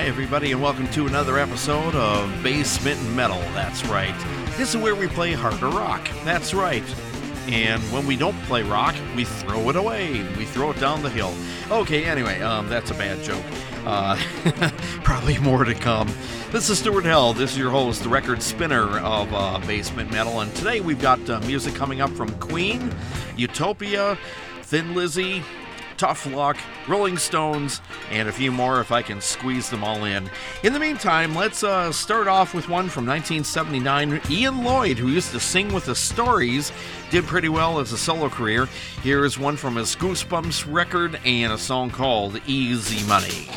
Hi, everybody, and welcome to another episode of Basement Metal. That's right. This is where we play harder rock. That's right. And when we don't play rock, we throw it away. We throw it down the hill. Okay, anyway, um, that's a bad joke. Uh, probably more to come. This is Stuart Held. This is your host, the record spinner of uh, Basement Metal. And today we've got uh, music coming up from Queen, Utopia, Thin Lizzy, Tuff Luck, Rolling Stones, and a few more if I can squeeze them all in. In the meantime, let's uh, start off with one from 1979. Ian Lloyd, who used to sing with the Stories, did pretty well as a solo career. Here is one from his Goosebumps record and a song called Easy Money.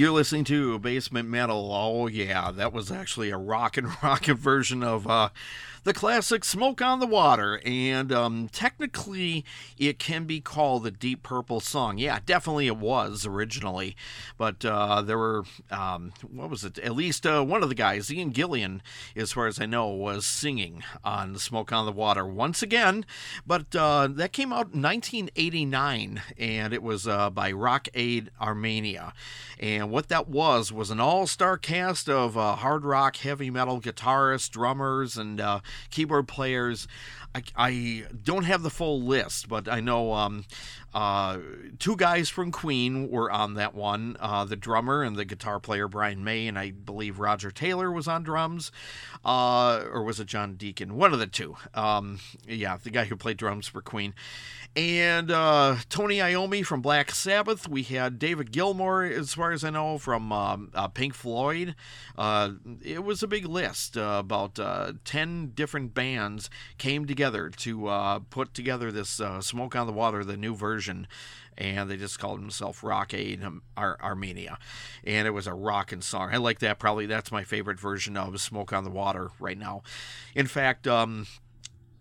You're listening to Basement Metal. Oh, yeah, that was actually a rock and rocket version of uh, the classic Smoke on the Water, and um, technically it can be called the Deep Purple song. Yeah, definitely it was originally, but uh, there were, um, what was it? At least uh, one of the guys, Ian Gillan, as far as I know, was singing on Smoke on the Water once again, but uh, that came out in 1989, and it was uh, by Rock Aid Armenia. And what that was was an all star cast of uh, hard rock, heavy metal guitarists, drummers, and uh, keyboard players. I, I, don't have the full list, but I know um, uh, two guys from Queen were on that one uh, the drummer and the guitar player, Brian May, and I believe Roger Taylor was on drums. Uh, or was it John Deacon? One of the two. Um, yeah, the guy who played drums for Queen and uh, Tony Iommi from Black Sabbath. We had David Gilmour, as far as I know, from um, uh, Pink Floyd. Uh, it was a big list. Uh, about uh, 10 different bands came together to uh, put together this Smoke on the Water, the new version. And they just called themselves Rock Aid Ar- Armenia. And it was a rockin' song. I like that. Probably that's my favorite version of Smoke on the Water right now. In fact, um,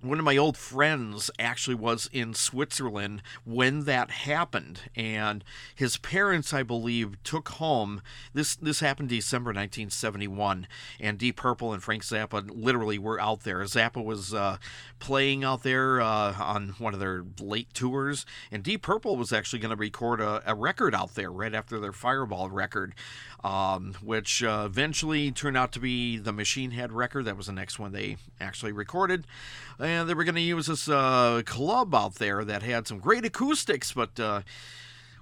one of my old friends actually was in Switzerland when that happened, and his parents, I believe, took home. This this happened December 1971, and Deep Purple and Frank Zappa literally were out there. Zappa was uh, playing out there uh, on one of their late tours, and Deep Purple was actually going to record a, a, record out there right after their Fireball record, um, which uh, eventually turned out to be the Machine Head record. That was the next one they actually recorded and they were going to use this uh, club out there that had some great acoustics, but. Uh,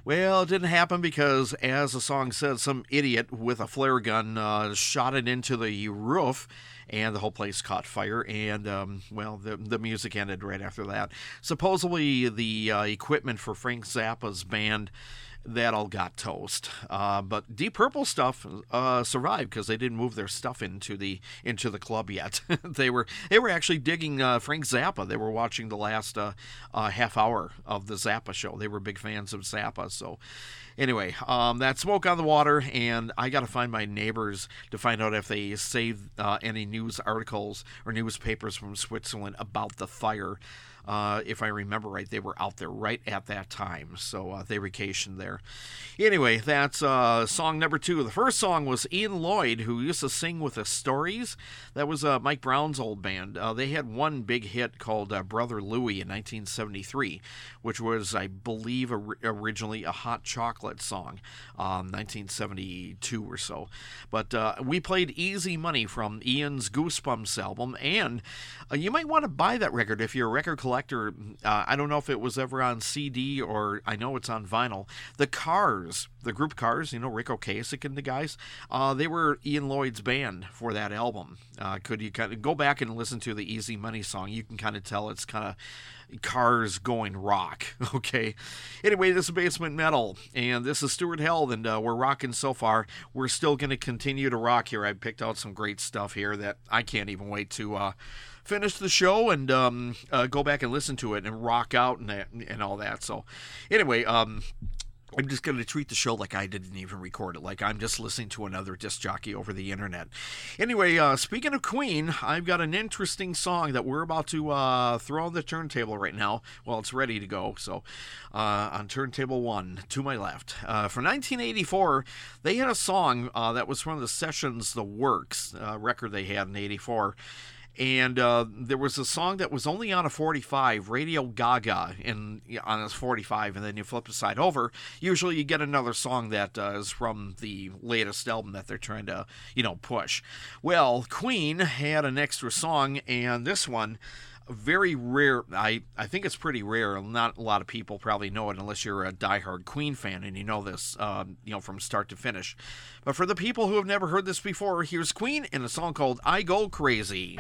well, it didn't happen because, as the song says, some idiot with a flare gun uh, shot it into the roof, and the whole place caught fire. And um, well, the the music ended right after that. Supposedly, the uh, equipment for Frank Zappa's band that all got toast. Uh, but Deep Purple stuff uh, survived because they didn't move their stuff into the into the club yet. they were they were actually digging uh, Frank Zappa. They were watching the last uh, uh, half hour of the Zappa show. They were big fans of Zappa. So anyway, um, that smoke on the water, and I got to find my neighbors to find out if they saved uh, any news articles or newspapers from Switzerland about the fire. Uh, if I remember right, they were out there right at that time, so uh, they vacationed there. Anyway, that's uh, song number two. The first song was Ian Lloyd, who used to sing with the Stories. That was uh, Mike Brown's old band. Uh, they had one big hit called uh, Brother Louie in 1973, which was, I believe, or- originally a hot chocolate song, 1972 um, or so. But we played Easy Money from Ian's Goosebumps album, and you might want to buy that record if you're a record collector collector. Uh, I don't know if it was ever on CD or I know it's on vinyl. The Cars, the group Cars, you know, Ric Ocasek and the guys, uh, they were Ian Lloyd's band for that album. Uh, could you kind of go back and listen to the Easy Money song? You can kind of tell it's kind of cars going rock. Okay. Anyway, this is Basement Metal, and this is Stuart Held, and uh, we're rocking so far. We're still going to continue to rock here. I picked out some great stuff here that I can't even wait to uh, finish the show and um, uh, go back and listen to it and rock out and that, and all that. So, anyway, um, I'm just going to treat the show like I didn't even record it, like I'm just listening to another disc jockey over the internet. Anyway, uh, speaking of Queen, I've got an interesting song that we're about to uh, throw on the turntable right now. Well, it's ready to go. So, uh, on turntable one to my left, uh, from 1984, they had a song uh, that was from the Sessions, The Works uh, record they had in '84 and uh, there was a song that was only on a 45 radio gaga in on a 45 and then you flip the side over usually you get another song that uh, is from the latest album that they're trying to you know push. Well queen had an extra song and this one very rare. I, I think it's pretty rare. Not a lot of people probably know it unless you're a diehard Queen fan and you know this, um, you know, from start to finish. But for the people who have never heard this before, here's Queen in a song called "I Go Crazy."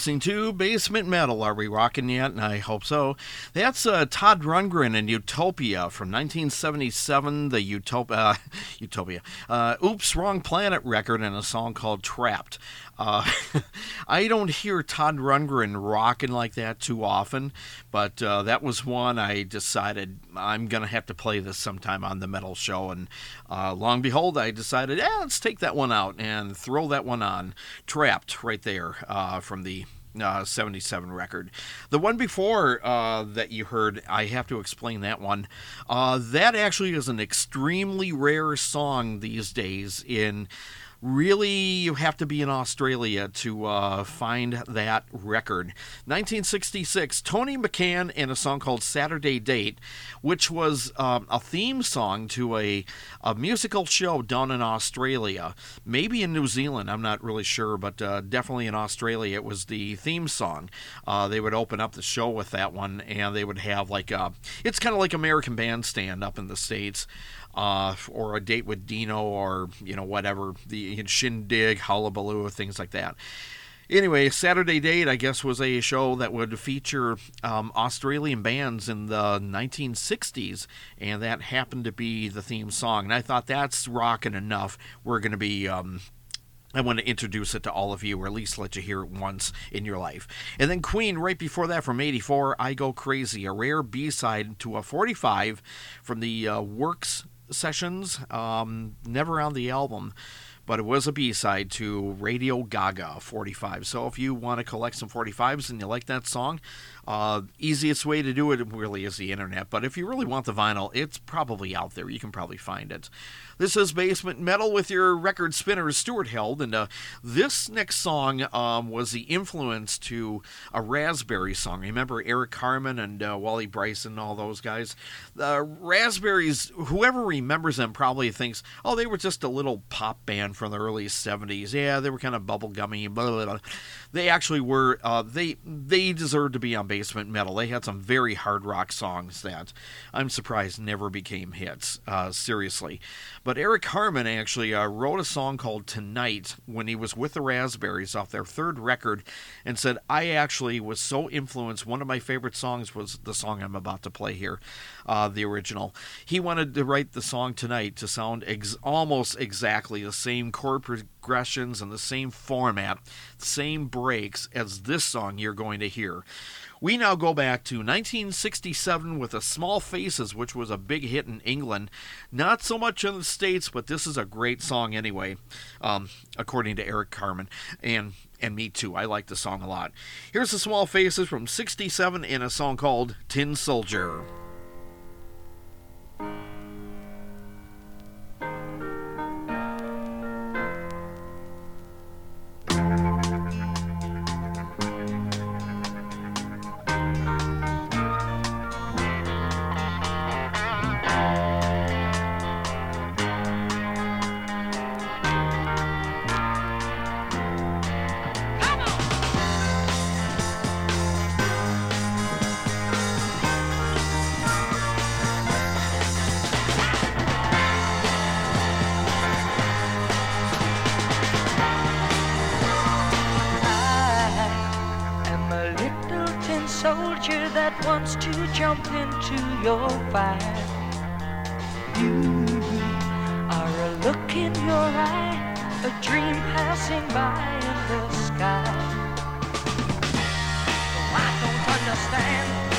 Listening to Basement Metal. Are we rocking yet? I hope so. That's uh, Todd Rundgren and Utopia from 1977, the Utopia, uh, Utopia, uh, Oops, Wrong Planet record, and a song called Trapped. Uh, I don't hear Todd Rundgren rocking like that too often, but uh, that was one I decided I'm going to have to play this sometime on the metal show. And uh, long behold, I decided, yeah, let's take that one out and throw that one on. Trapped right there uh, from the uh, 77 record. The one before uh, that you heard, I have to explain that one. Uh, that actually is an extremely rare song these days in really you have to be in Australia to uh, find that record. 1966, Toni McCann and a song called Saturday Date, which was um, a theme song to a, a musical show done in Australia, maybe in New Zealand, I'm not really sure, but uh, definitely in Australia. It was the theme song. Uh, they would open up the show with that one, and they would have like a, it's kind of like American Bandstand up in the States uh, or a date with Dino, or you know whatever the Shindig, Hullabaloo, things like that. Anyway, Saturday Date, I guess, was a show that would feature um, Australian bands in the 1960s, and that happened to be the theme song. And I thought that's rocking enough. We're going to be. Um, I want to introduce it to all of you, or at least let you hear it once in your life. And then Queen, right before that, from 84, I Go Crazy, a rare B side to a 45 from the uh, Works sessions, um, never on the album, but it was a B side to Radio Gaga 45. So if you want to collect some 45s and you like that song, Uh, easiest way to do it really is the internet, but if you really want the vinyl, it's probably out there. You can probably find it. This is Basement Metal with your record spinner, Stuart Held, and uh, this next song um, was the influence to a Raspberry song. Remember Eric Carmen and uh, Wally Bryson, and all those guys? The Raspberries, whoever remembers them probably thinks, oh, they were just a little pop band from the early 70s. Yeah, they were kind of bubblegummy, blah, blah, blah. They actually were, uh, they, they deserved to be on Basement Metal. They had some very hard rock songs that I'm surprised never became hits, uh, seriously. But Eric Carmen actually uh, wrote a song called Tonight when he was with the Raspberries off their third record and said, I actually was so influenced. One of my favorite songs was the song I'm about to play here, uh, the original. He wanted to write the song Tonight to sound ex- almost exactly the same chord progressions and the same format, same breaks as this song you're going to hear. We now go back to 1967 with a Small Faces, which was a big hit in England. Not so much in the States, but this is a great song anyway, um, according to Eric Carmen. And and me too. I like the song a lot. Here's the Small Faces from 67 in a song called Tin Soldier. soldier that wants to jump into your fire. You are a look in your eye, a dream passing by in the sky. Oh, I don't understand.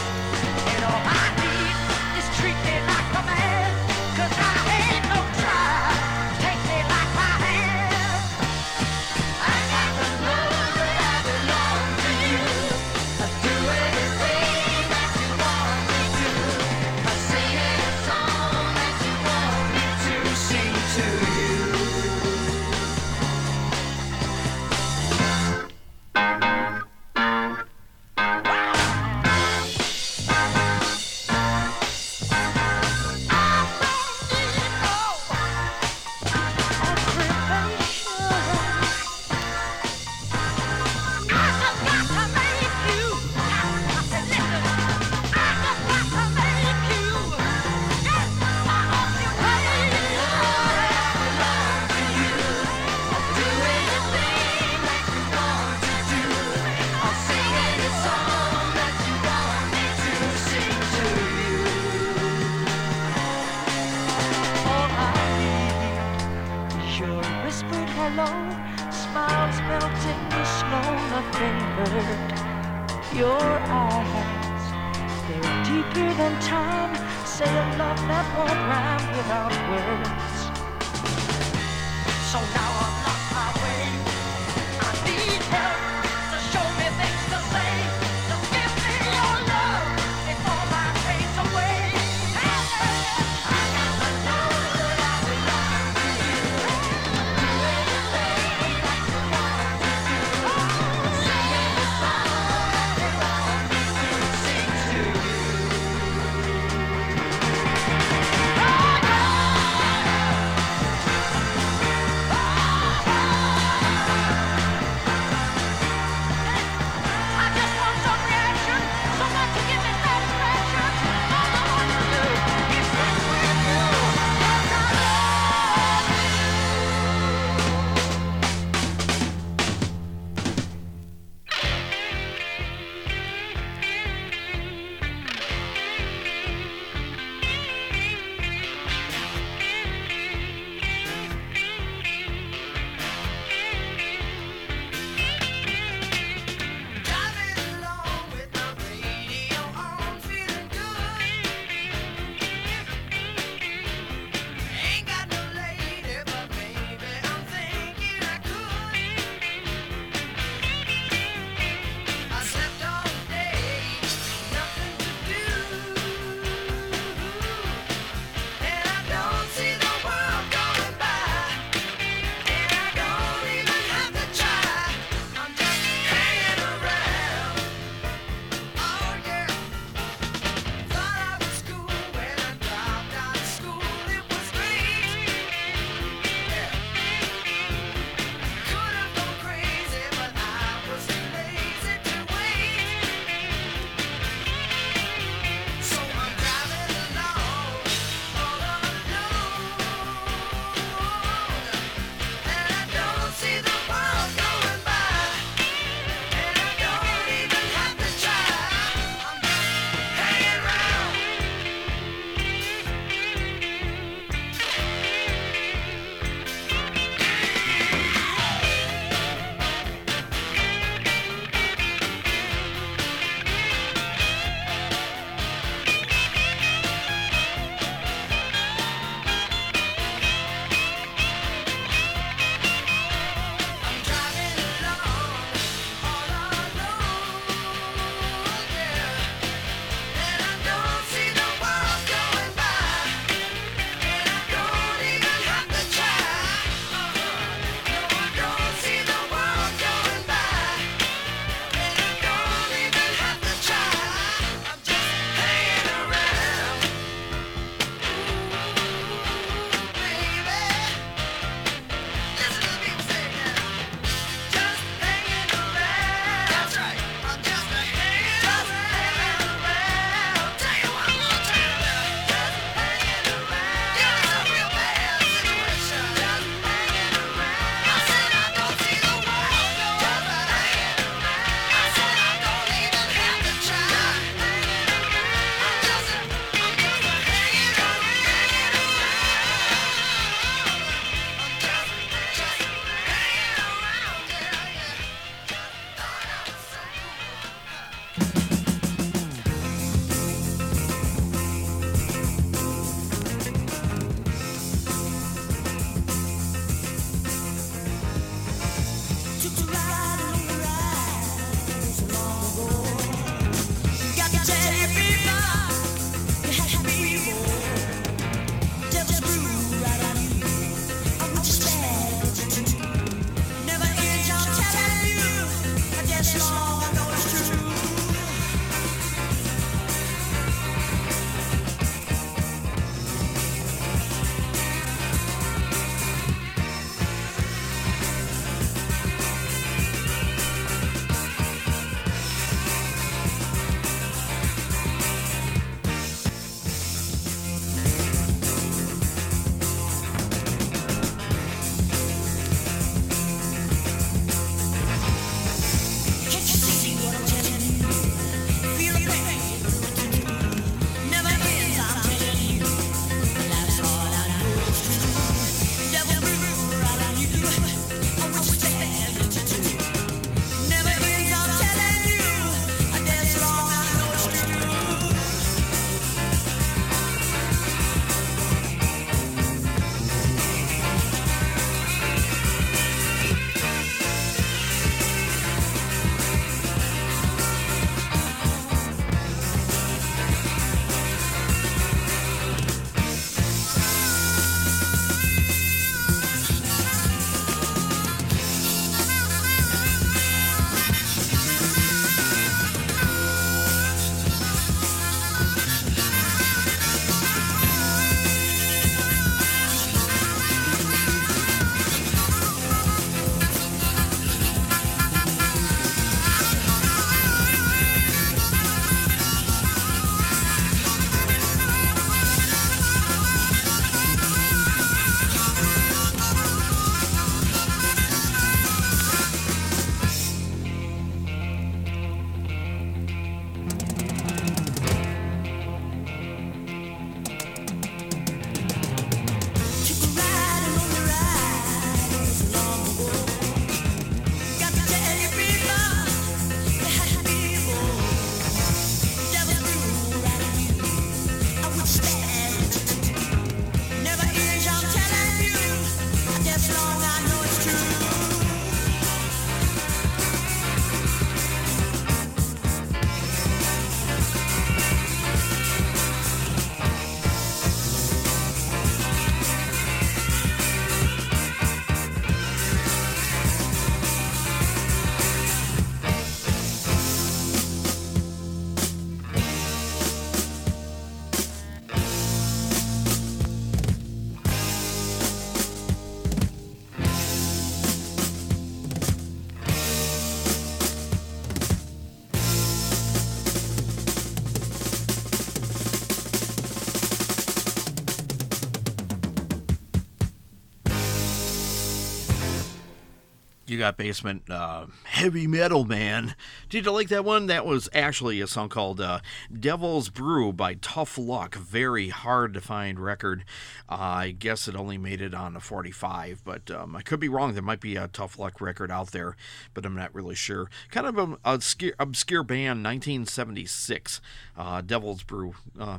Got basement uh, heavy metal man. Did you like that one? That was actually a song called uh, "Devil's Brew" by Tuff Luck. Very hard to find record. Uh, I guess it only made it on a 45, but um, I could be wrong. There might be a Tuff Luck record out there, but I'm not really sure. Kind of an obscure, obscure band, 1976. Uh, Devil's Brew uh,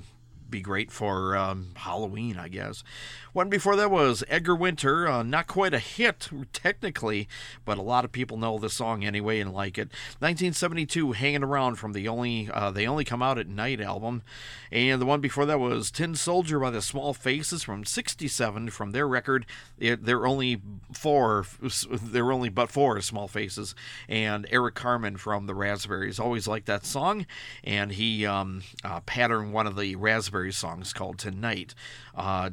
be great for um, Halloween, I guess. One before that was Edgar Winter, uh, not quite a hit technically, but a lot of people know the song anyway and like it. 1972, "Hanging Around" from the only uh, they only come out at night album, and the one before that was "Tin Soldier" by the Small Faces from '67 from their record. It, they're only four, they're only but four Small Faces, and Eric Carmen from the Raspberries. Always liked that song, and he um, uh, patterned one of the Raspberry songs called "Tonight." Uh,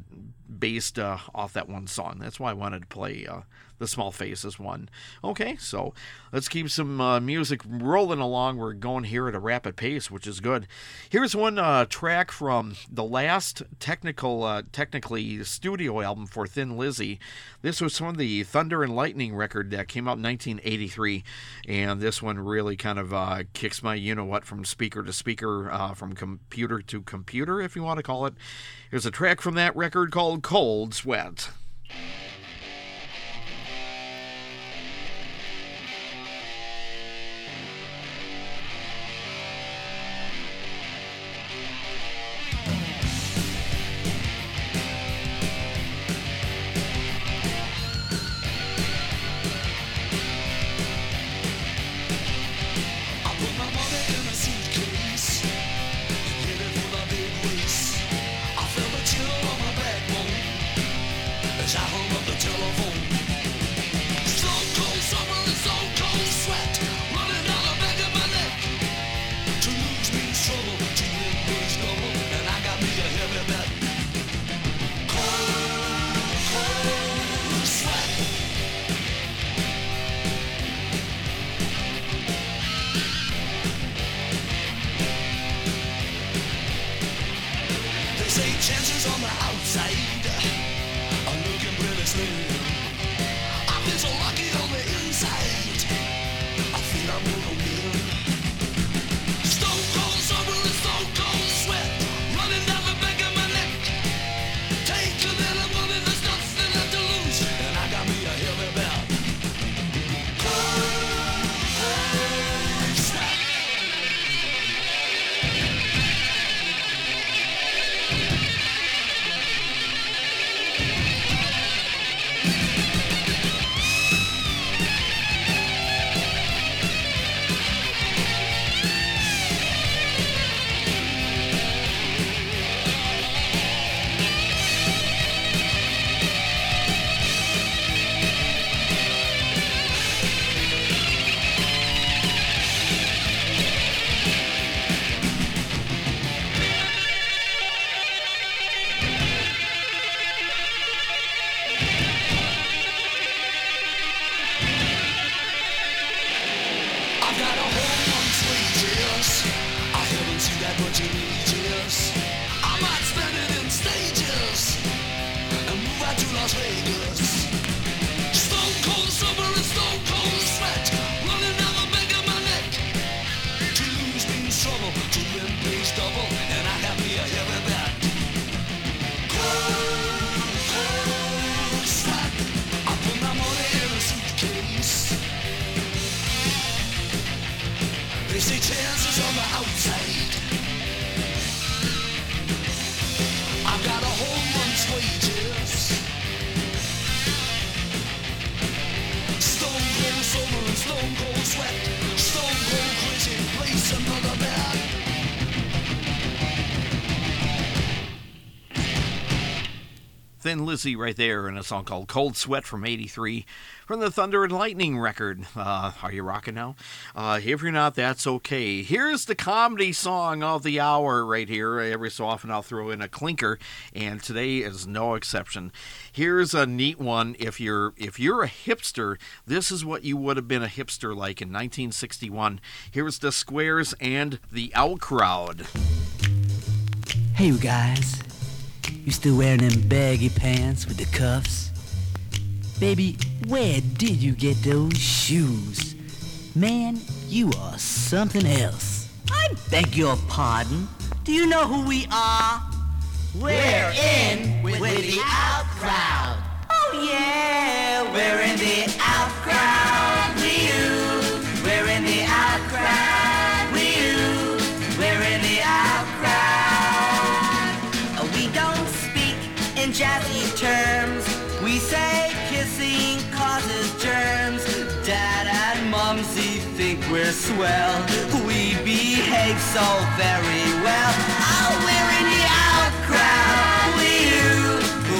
based uh, off that one song. That's why I wanted to play uh, the Small Faces one. Okay, so let's keep some uh, music rolling along. We're going here at a rapid pace, which is good. Here's one uh, track from the last technical, uh, technically studio album for Thin Lizzy. This was from the Thunder and Lightning record that came out in 1983, and this one really kind of uh, kicks my you know what from speaker to speaker, uh, from computer to computer, if you want to call it. Here's a track from that record called Cold Sweat. chances on the outside. Thin Lizzy right there in a song called Cold Sweat from 83 from the Thunder and Lightning record. Uh, are you rocking now? Uh, if you're not, that's okay. Here's the comedy song of the hour right here. Every so often I'll throw in a clinker, and today is no exception. Here's a neat one. If you're if you're a hipster, this is what you would have been a hipster like in 1961. Here's the Squares and the Out Crowd. Hey, you guys. You still wearing them baggy pants with the cuffs? Baby, where did you get those shoes? Man, you are something else. I beg your pardon. Do you know who we are? We're in with, with the out crowd. Oh yeah, we're in the out crowd. You. We're in the out crowd. Jazzy terms. We say kissing causes germs. Dad and Mumsy think we're swell. We behave so very well. Oh, we're in the out crowd. We you.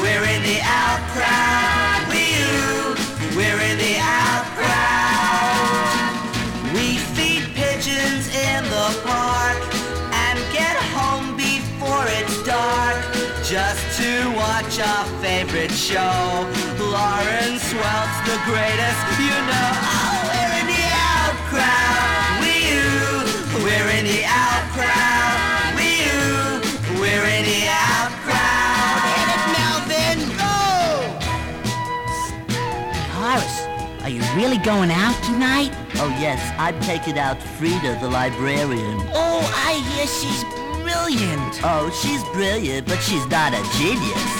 We're in the out crowd. We you. We're in the out crowd. Watch our favorite show. Lawrence Welk's the greatest, you know. Oh, we're in the out crowd. We you. We're in the out crowd. We you. We're in the out crowd. Hit it, Melvin. Go! Horace, are you really going out tonight? Oh yes, I'm taking out Frida, the librarian. Oh, I hear she's brilliant. Oh, she's brilliant, but she's not a genius.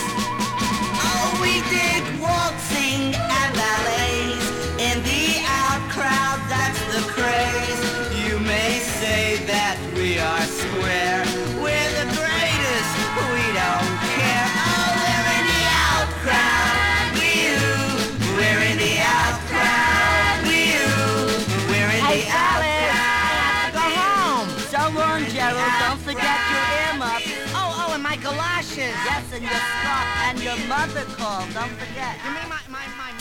And your scarf and your mother called. Don't forget. You mean my, my, my,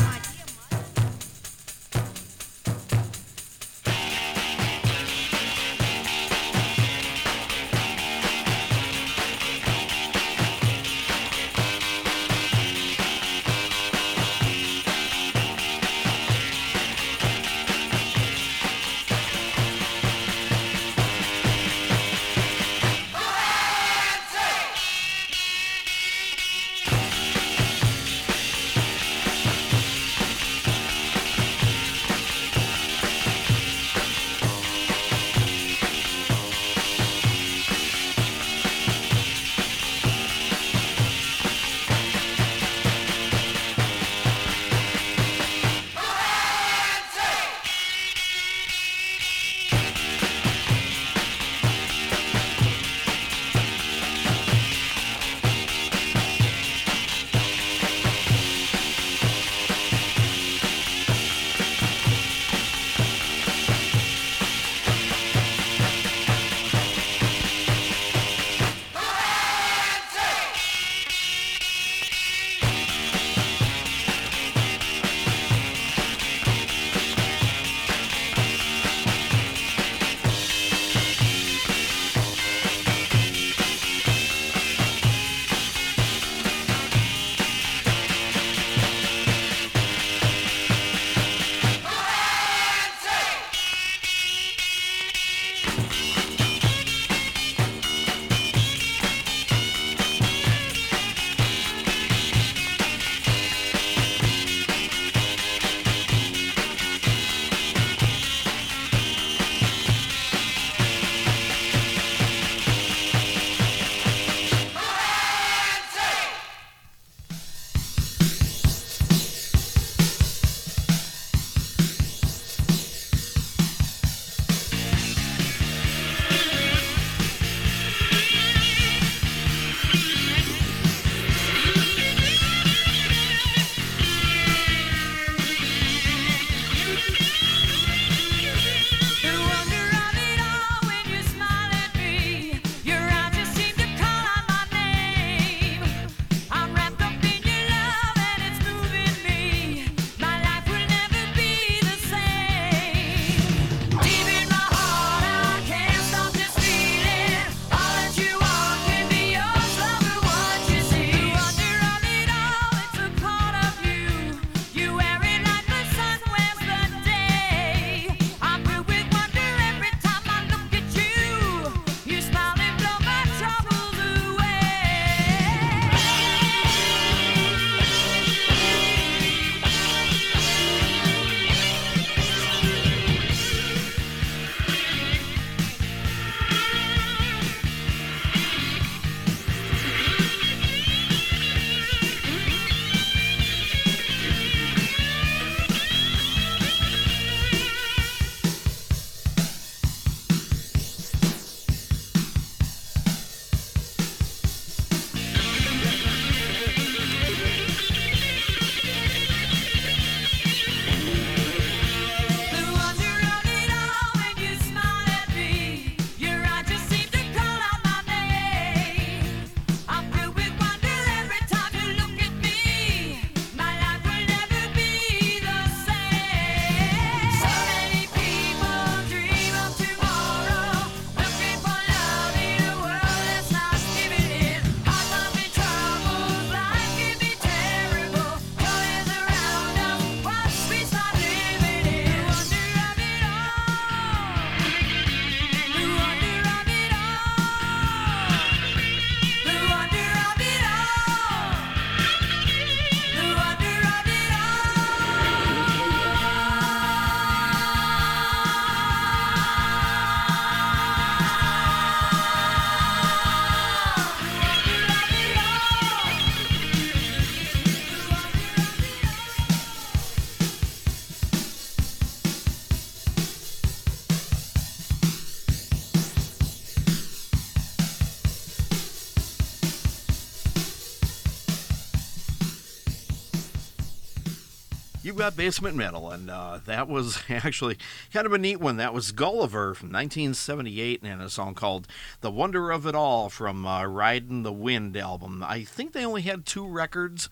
You got Basement Metal, and uh, that was actually kind of a neat one. That was Gulliver from 1978 and a song called The Wonder of It All from uh, Riding the Wind album. I think they only had two records.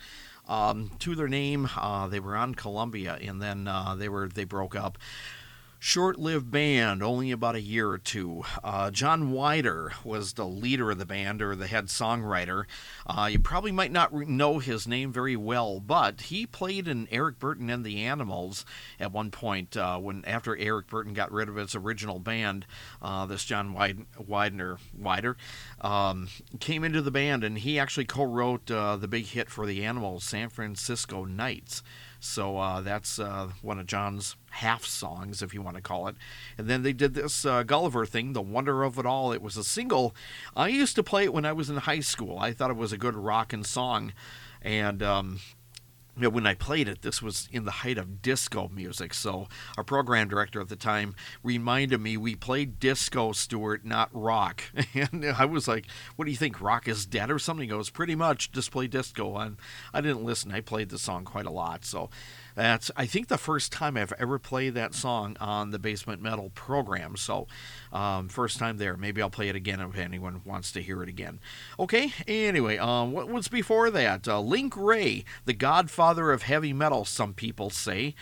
Um, to their name, uh, they were on Columbia, and then uh, they were they broke up short lived band, only about a year or two. Uh, John Weider was the leader of the band or the head songwriter. Uh, you probably might not know his name very well, but he played in Eric Burdon and the Animals at one point uh, when after Eric Burdon got rid of his original band. Uh, this John Widener, Weider um, came into the band and he actually co wrote uh, the big hit for the Animals, San Francisco Nights. So uh, that's uh, one of John's half songs, if you want to call it. And then they did this uh, Gulliver thing, The Wonder of It All. It was a single. I used to play it when I was in high school. I thought it was a good rockin' song. And um, you know, when I played it, this was in the height of disco music. So our program director at the time reminded me we played disco, Stuart, not rock. And I was like, "What do you think? Rock is dead or something?" He goes, "Pretty much, just play disco." And I didn't listen. I played the song quite a lot. So that's I think the first time I've ever played that song on the Basement Metal program. So um, first time there. Maybe I'll play it again if anyone wants to hear it again. Okay. Anyway, um, what was before that? Uh, Link Wray, the Godfather of heavy metal. Some people say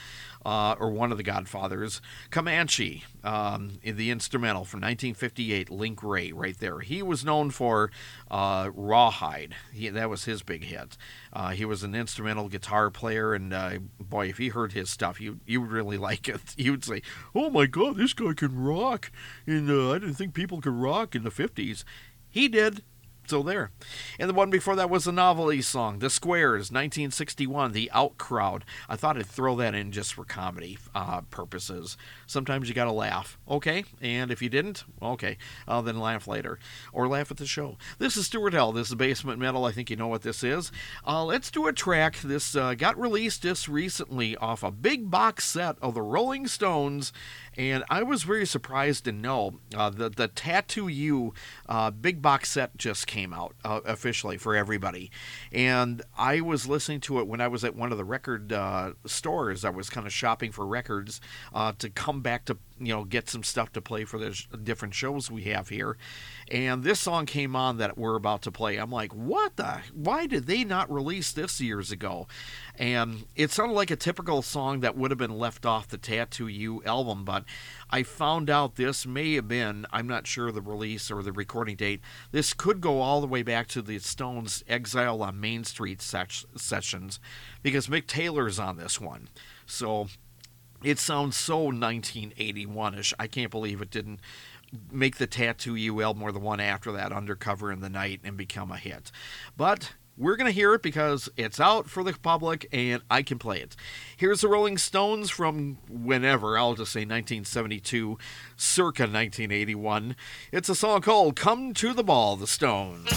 uh, or one of the Godfathers, Comanche, um, in the instrumental from 1958, Link Wray, right there. He was known for uh, Rawhide. He, that was his big hit. Uh, he was an instrumental guitar player, and uh, boy, if you heard his stuff, you you would really like it. You would say, "Oh my God, this guy can rock!" And uh, I didn't think people could rock in the 50s. He did. So there. And the one before that was a novelty song, The Squares, 1961, The Out Crowd. I thought I'd throw that in just for comedy uh, purposes. Sometimes you got to laugh. Okay. And if you didn't, okay, uh, then laugh later. Or laugh at the show. This is Stuart L. This is Basement Metal. I think you know what this is. Uh, let's do a track. This uh, got released just recently off a big box set of the Rolling Stones and I was very surprised to know uh, the the Tattoo You uh, big box set just came out uh, officially for everybody, and I was listening to it when I was at one of the record uh, stores. I was kind of shopping for records uh, to come back to you know get some stuff to play for the different shows we have here, and this song came on that we're about to play. I'm like, what the? Why did they not release this years ago? And it sounded like a typical song that would have been left off the Tattoo You album, but I found out this may have been, I'm not sure the release or the recording date, this could go all the way back to the Stones' Exile on Main Street sessions, because Mick Taylor's on this one. So it sounds so 1981 ish. I can't believe it didn't make the Tattoo You album or the one after that, Undercover in the Night, and become a hit. But we're going to hear it because it's out for the public and I can play it. Here's the Rolling Stones from whenever, I'll just say 1972, circa 1981. It's a song called Come to the Ball, the Stones.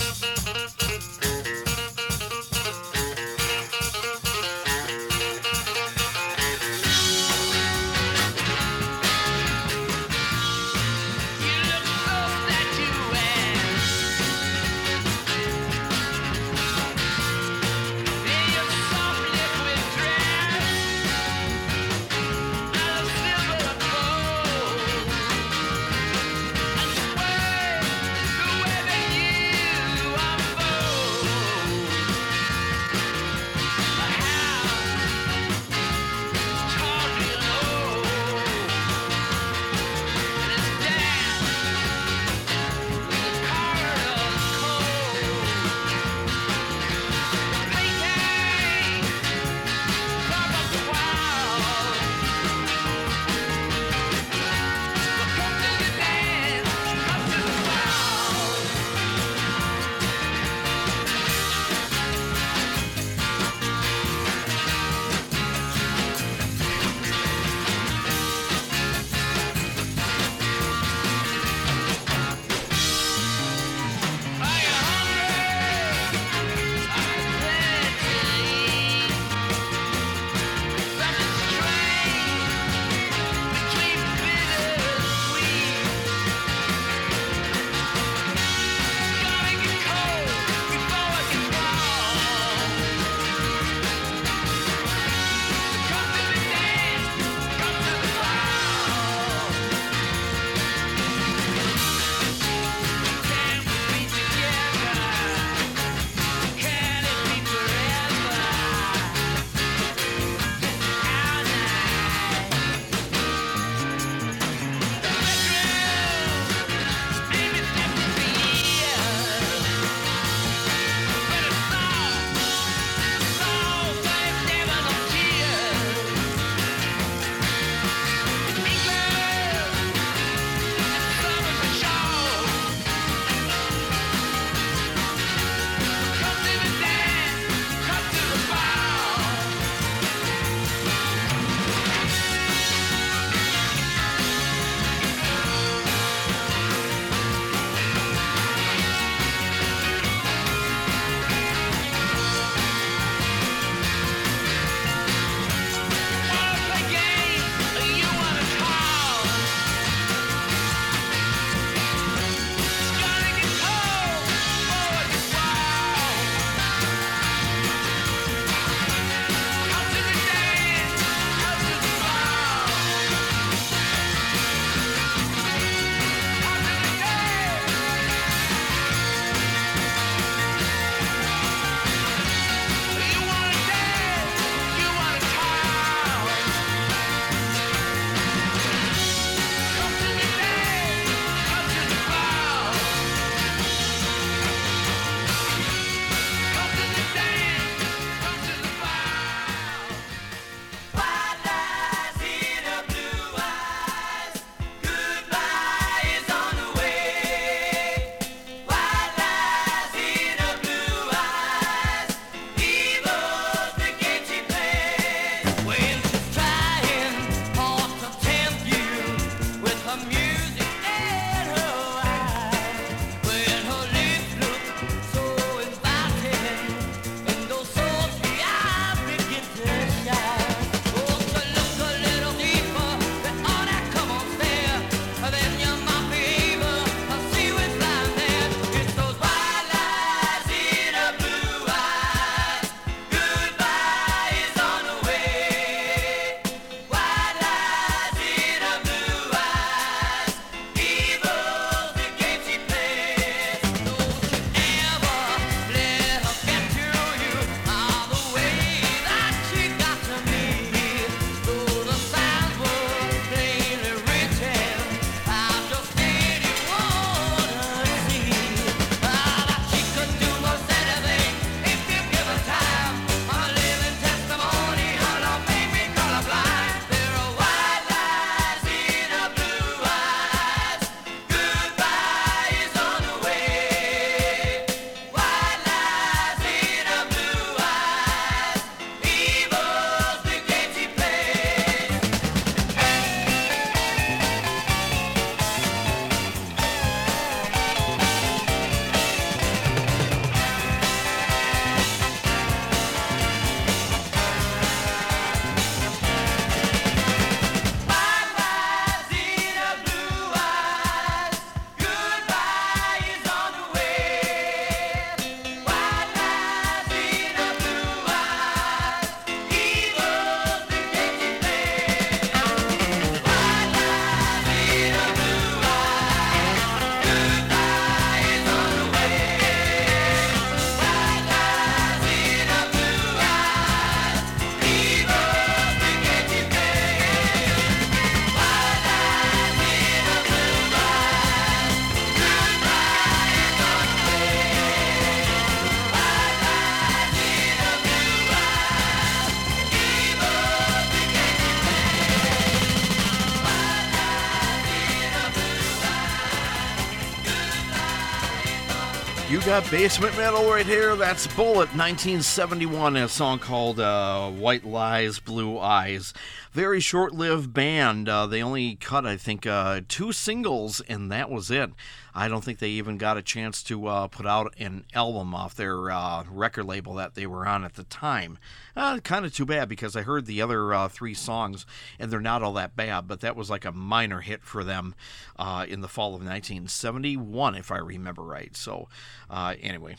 Got basement metal right here. That's Bullet 1971, a song called uh, White Lies, Blue Eyes. Very short lived band. Uh, they only cut, I think, uh, two singles, and that was it. I don't think they even got a chance to uh, put out an album off their uh, record label that they were on at the time. Uh, kind of too bad because I heard the other uh, three songs and they're not all that bad, but that was like a minor hit for them uh, in the fall of 1971, if I remember right. So, uh, anyway,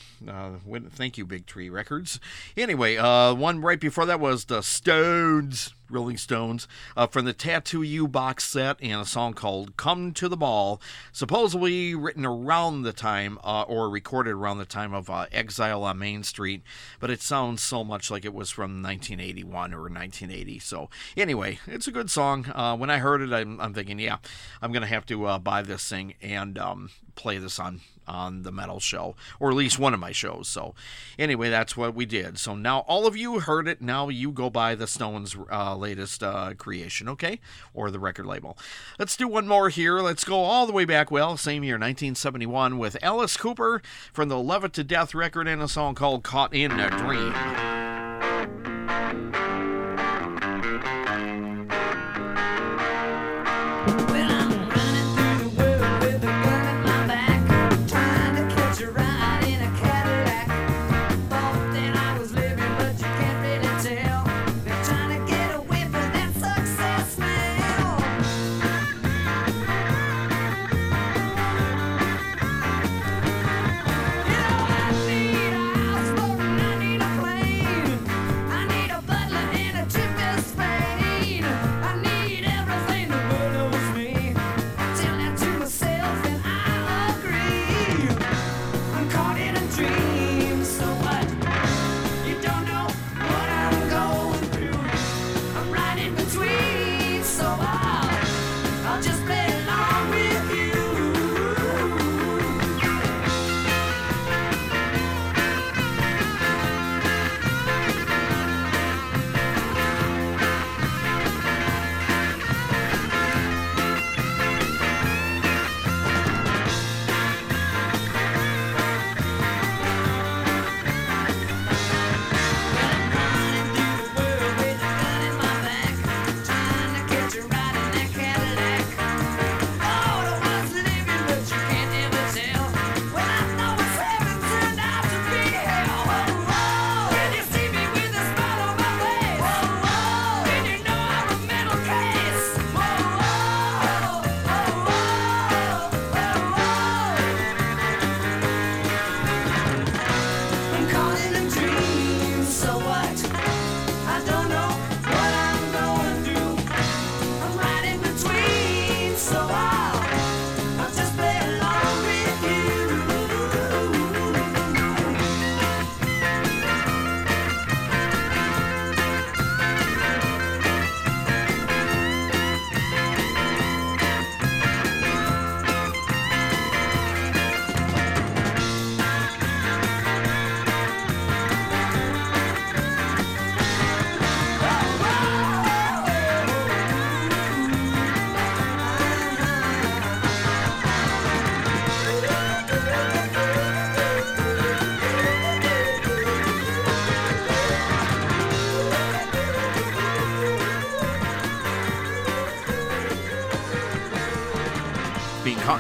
thank you, Big Tree Records. Anyway, one right before that was the Stones. Rolling Stones from the Tattoo You box set and a song called Come to the Ball, supposedly written around the time uh, or recorded around the time of uh, Exile on Main Street, but it sounds so much like it was from 1981 or 1980. So, anyway, it's a good song. Uh, when I heard it, I'm, I'm, thinking, yeah, I'm going to have to uh, buy this thing and um, play this on on the metal show, or at least one of my shows. So, anyway, that's what we did. So now all of you heard it. Now you go buy the Stones' uh, latest uh, creation, okay, or the record label. Let's do one more here. Let's go all the way back. Well, same year, 1971, with Alice Cooper from the Love It to Death record and a song called "Caught in a Dream."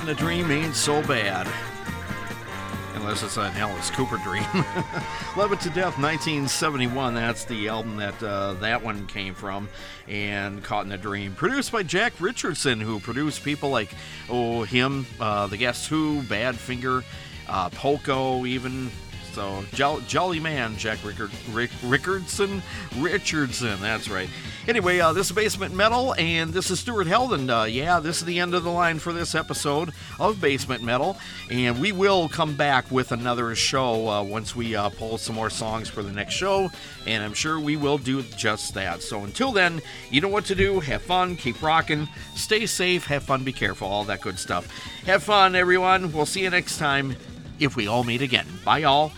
A dream ain't so bad. Unless it's an Alice Cooper dream. Love It to Death, 1971. That's the album that uh, that one came from. And Caught in a Dream. Produced by Jack Richardson, who produced people like, oh, him, uh, The Guess Who, Badfinger, uh, Poco, even. So, jolly, jolly man, Jack Rickard, Rick, Rickardson. Richardson, that's right. Anyway, uh, this is Basement Metal, and this is Stuart Heldon. Uh, yeah, this is the end of the line for this episode of Basement Metal, and we will come back with another show uh, once we uh, pull some more songs for the next show, and I'm sure we will do just that. So until then, you know what to do. Have fun, keep rocking, stay safe, have fun, be careful, all that good stuff. Have fun, everyone. We'll see you next time if we all meet again. Bye, y'all.